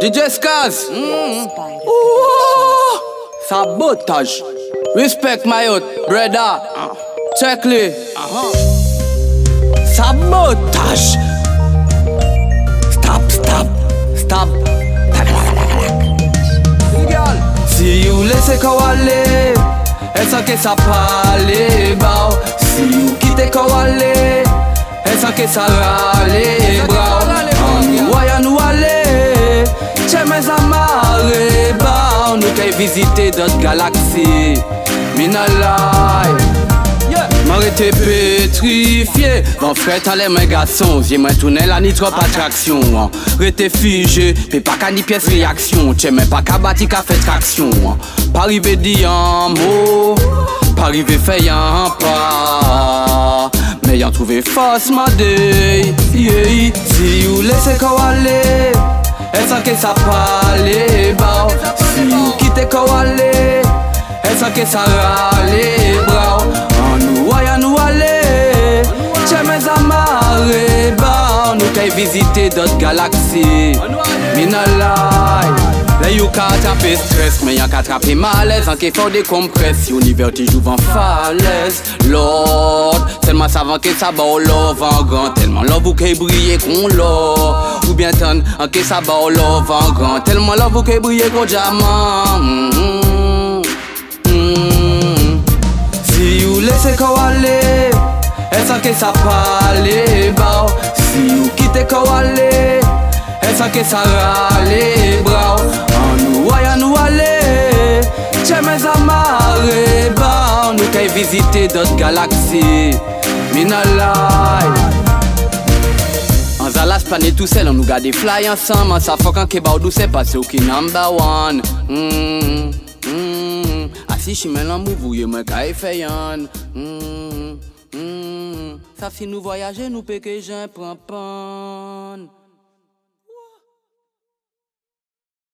DJ Skaz Ouh, Sabotage. Respect my youth, brother. Check le Sabotage. Stop, stop, stop. Si you laisse kawale Esa ke sa pale bao Si you kite kawale Esa ke sa rale bao Nou kay visite dot galaksi Mina lai. Mwen rete petrifiye Van fret ale mwen gason Vye mwen toune la ni trop an. Rete fije, pe pa ka ni piyes reaksyon Che men pa ka bati ka fe traksyon an. Pa rive di an mo Pa rive fe yan pa Me yan trouve fos ma yeah. Si lese kawale Esa ke sa pale bao Si ke sa rale brao An nou waya nou ale Che men zamare bao Nou kay visite dot galaksi Mina lai Le you ka atrape stres Men yan ka atrape malez An ke faw de falez Lord Selman savan ke sa ba ou love an gran Telman love ou ke brille kon love Ou bien tan An ke sa ba ou love an gran Telman love ou ke brille kon diamant Si you lese kawale Esa ke sa pale bao. Si you kite kawale Esa ke sa rale brao An nou waya nou ale Che men zamare bao. Nou kay visite dot galaksi Mina lai An zalas plane tout sel, an nou gade fly ansam. An sa fok an ke ba ou dou se ou number one. Mm, mm, Asi chimè lan mou vouye mwen ka feyan Sa fi nou voyaje nou peke jen pran pan